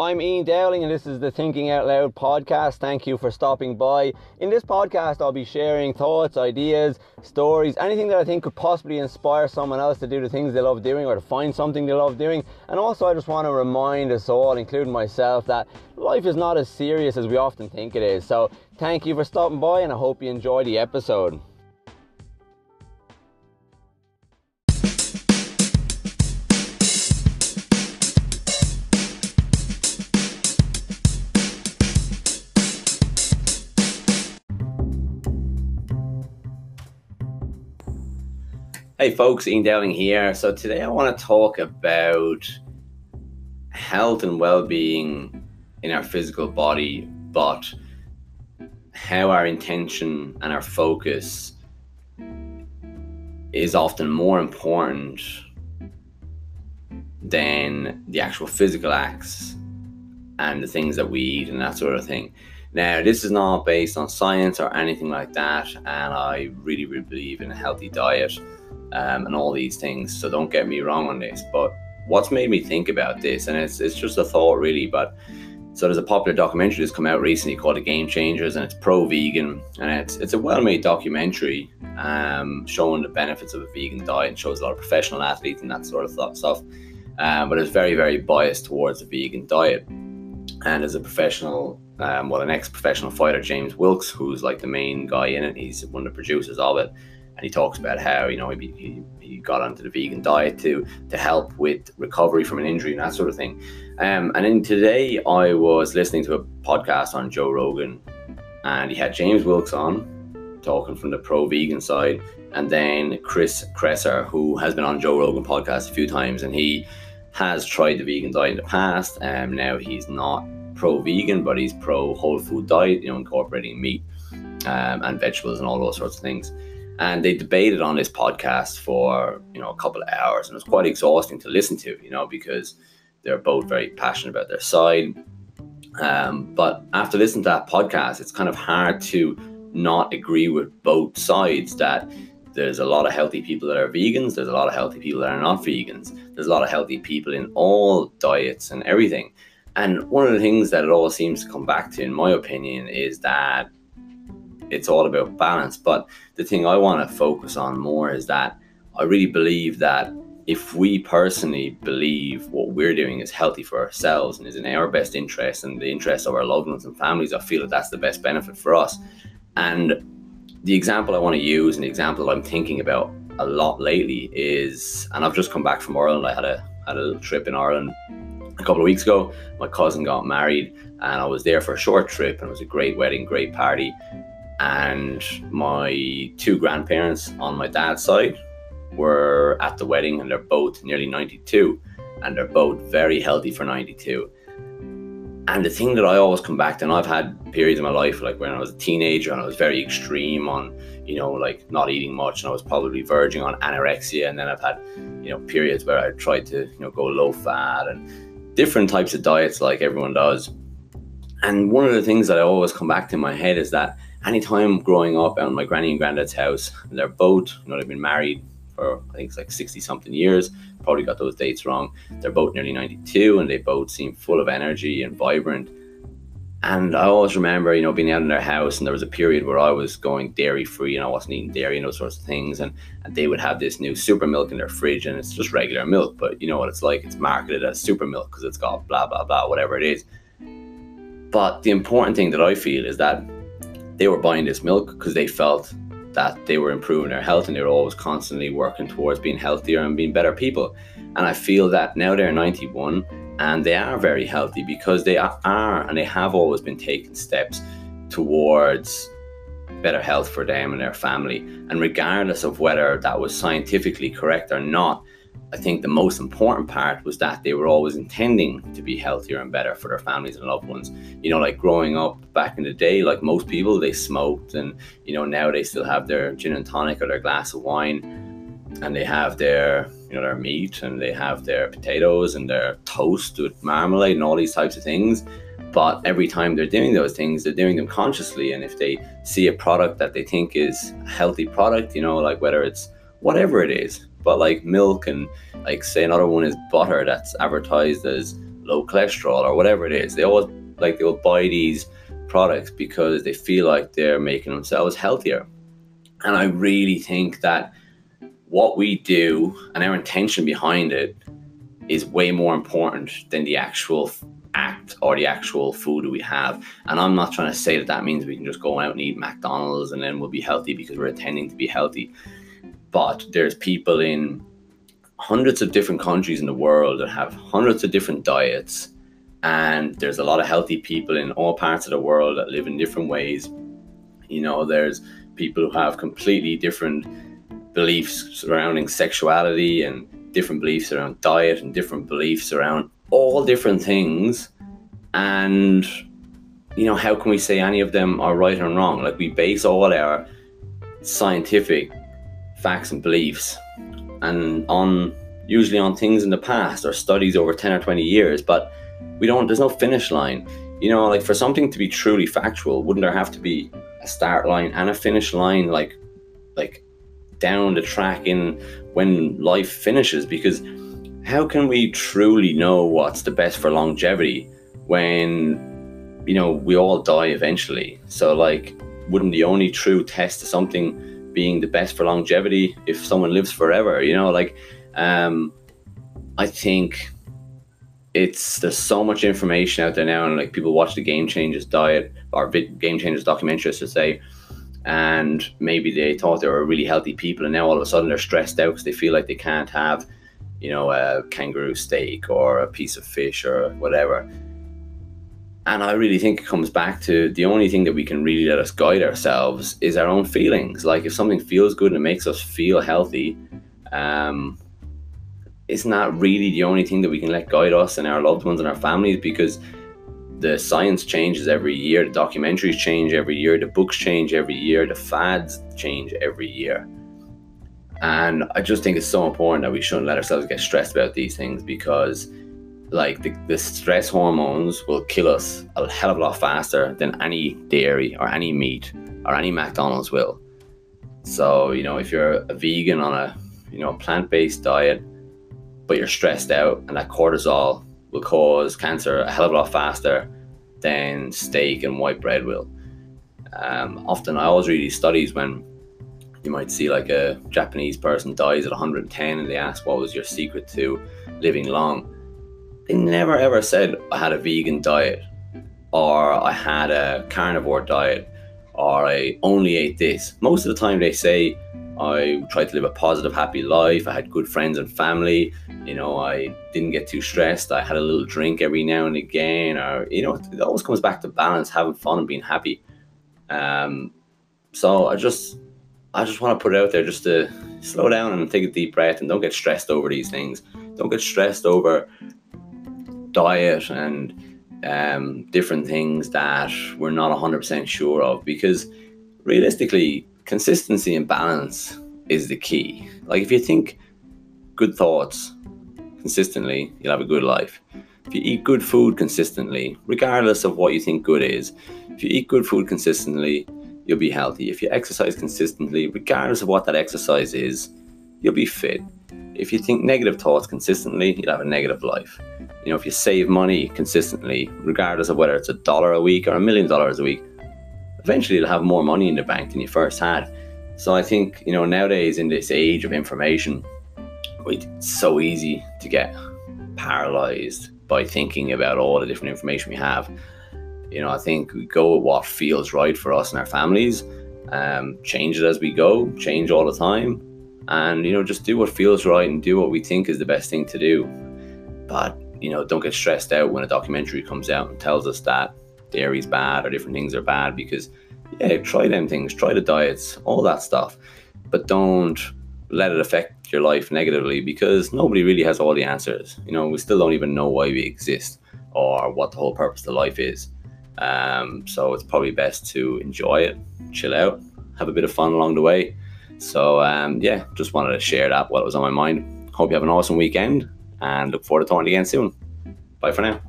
I'm Ian Dowling, and this is the Thinking Out Loud podcast. Thank you for stopping by. In this podcast, I'll be sharing thoughts, ideas, stories, anything that I think could possibly inspire someone else to do the things they love doing or to find something they love doing. And also, I just want to remind us all, including myself, that life is not as serious as we often think it is. So, thank you for stopping by, and I hope you enjoy the episode. Hey folks, Ian Dowling here. So today I want to talk about health and well-being in our physical body, but how our intention and our focus is often more important than the actual physical acts and the things that we eat and that sort of thing. Now, this is not based on science or anything like that, and I really, really believe in a healthy diet um, and all these things. So don't get me wrong on this. But what's made me think about this, and it's it's just a thought really, but so there's a popular documentary that's come out recently called The Game Changers, and it's pro-vegan, and it's it's a well-made documentary um, showing the benefits of a vegan diet and shows a lot of professional athletes and that sort of stuff. Um, but it's very very biased towards a vegan diet. And as a professional, um, well, an ex-professional fighter, James Wilks, who's like the main guy in it, he's one of the producers of it and he talks about how you know he, he, he got onto the vegan diet to to help with recovery from an injury and that sort of thing. Um, and then today I was listening to a podcast on Joe Rogan, and he had James Wilks on talking from the pro vegan side, and then Chris Kresser, who has been on Joe Rogan podcast a few times, and he has tried the vegan diet in the past, and um, now he's not pro vegan, but he's pro whole food diet, you know, incorporating meat um, and vegetables and all those sorts of things and they debated on this podcast for you know a couple of hours. And it was quite exhausting to listen to you know because they're both very passionate about their side. Um, but after listening to that podcast it's kind of hard to not agree with both sides that there's a lot of healthy people that are vegans there's a lot of healthy people that are not vegans there's a lot of healthy people in all diets and everything. And one of the things that it all seems to come back to in my opinion is that it's all about balance. But the thing I want to focus on more is that I really believe that if we personally believe what we're doing is healthy for ourselves and is in our best interest and the interest of our loved ones and families, I feel that that's the best benefit for us. And the example I want to use and the example I'm thinking about a lot lately is, and I've just come back from Ireland. I had a had a little trip in Ireland a couple of weeks ago. My cousin got married, and I was there for a short trip, and it was a great wedding, great party and my two grandparents on my dad's side were at the wedding and they're both nearly 92 and they're both very healthy for 92 and the thing that i always come back to and i've had periods in my life like when i was a teenager and i was very extreme on you know like not eating much and i was probably verging on anorexia and then i've had you know periods where i tried to you know go low fat and different types of diets like everyone does. And one of the things that i always come back to in my head is that anytime growing up at my granny and granddad's house, and they're both, you know, they've been married for I think it's like 60 something years. Probably got those dates wrong. They're both nearly 92 and they both seem full of energy and vibrant. And I always remember, you know, being out in their house and there was a period where I was going dairy free and I wasn't eating dairy and those sorts of things. And, and they would have this new super milk in their fridge and it's just regular milk, but you know what it's like? It's marketed as super milk because it's got blah, blah, blah, whatever it is. But the important thing that I feel is that they were buying this milk because they felt that they were improving their health and they were always constantly working towards being healthier and being better people. And I feel that now they're 91 and they are very healthy because they are and they have always been taking steps towards better health for them and their family. And regardless of whether that was scientifically correct or not, I think the most important part was that they were always intending to be healthier and better for their families and loved ones. You know, like growing up back in the day, like most people, they smoked, and you know now they still have their gin and tonic or their glass of wine, and they have their you know their meat and they have their potatoes and their toast with marmalade and all these types of things. But every time they're doing those things, they're doing them consciously. And if they see a product that they think is a healthy product, you know, like whether it's whatever it is, but like milk and like say another one is butter that's advertised as low cholesterol or whatever it is. They always like they will buy these products because they feel like they're making themselves healthier. And I really think that what we do and our intention behind it is way more important than the actual act or the actual food we have. And I'm not trying to say that that means we can just go out and eat McDonald's and then we'll be healthy because we're intending to be healthy. But there's people in hundreds of different countries in the world that have hundreds of different diets. And there's a lot of healthy people in all parts of the world that live in different ways. You know, there's people who have completely different beliefs surrounding sexuality and different beliefs around diet and different beliefs around all different things. And, you know, how can we say any of them are right or wrong? Like, we base all our scientific facts and beliefs and on usually on things in the past or studies over 10 or 20 years, but we don't, there's no finish line. You know, like for something to be truly factual, wouldn't there have to be a start line and a finish line, like, like down the track in when life finishes? Because how can we truly know what's the best for longevity when, you know, we all die eventually? So, like, wouldn't the only true test of something being the best for longevity if someone lives forever? You know, like, um, I think it's there's so much information out there now, and like people watch the Game Changers diet or Game Changers documentary, to say, and maybe they thought they were really healthy people, and now all of a sudden they're stressed out because they feel like they can't have, you know, a kangaroo steak or a piece of fish or whatever. And I really think it comes back to the only thing that we can really let us guide ourselves is our own feelings. Like if something feels good and it makes us feel healthy, um, it's not really the only thing that we can let guide us and our loved ones and our families because the science changes every year, the documentaries change every year, the books change every year, the fads change every year. And I just think it's so important that we shouldn't let ourselves get stressed about these things because like the, the stress hormones will kill us a hell of a lot faster than any dairy or any meat or any McDonald's will. So, you know, if you're a vegan on a, you know, plant-based diet, but you're stressed out and that cortisol will cause cancer a hell of a lot faster than steak and white bread will. Um, often I always read these studies when you might see like a Japanese person dies at 110 and they ask what was your secret to living long. They never ever said I had a vegan diet or I had a carnivore diet or I only ate this. Most of the time they say I tried to live a positive, happy life. I had good friends and family. You know, I didn't get too stressed. I had a little drink every now and again, or you know, it always comes back to balance, having fun, and being happy. Um, so I just, I just want to put it out there, just to slow down and take a deep breath, and don't get stressed over these things. Don't get stressed over diet and um, different things that we're not 100% sure of, because realistically consistency and balance is the key. Like if you think good thoughts consistently, you'll have a good life. If you eat good food consistently, regardless of what you think good is, if you eat good food consistently, you'll be healthy. If you exercise consistently, regardless of what that exercise is, you'll be fit. If you think negative thoughts consistently, you'll have a negative life. You know, if you save money consistently, regardless of whether it's a dollar a week or a million dollars a week, eventually you'll have more money in the bank than you first had. So I think, you know, nowadays in this age of information, it's so easy to get paralyzed by thinking about all the different information we have. You know, I think we go with what feels right for us and our families, um, change it as we go, change all the time, and you know, just do what feels right and do what we think is the best thing to do. But you know, don't get stressed out when a documentary comes out and tells us that dairy's bad or different things are bad because yeah, try them things, try the diets, all that stuff. But don't let it affect your life negatively because nobody really has all the answers. You know, we still don't even know why we exist or what the whole purpose of life is. Um, so it's probably best to enjoy it, chill out, have a bit of fun along the way. So um, yeah, just wanted to share that what was on my mind. Hope you have an awesome weekend and look forward to talking again soon. Bye for now.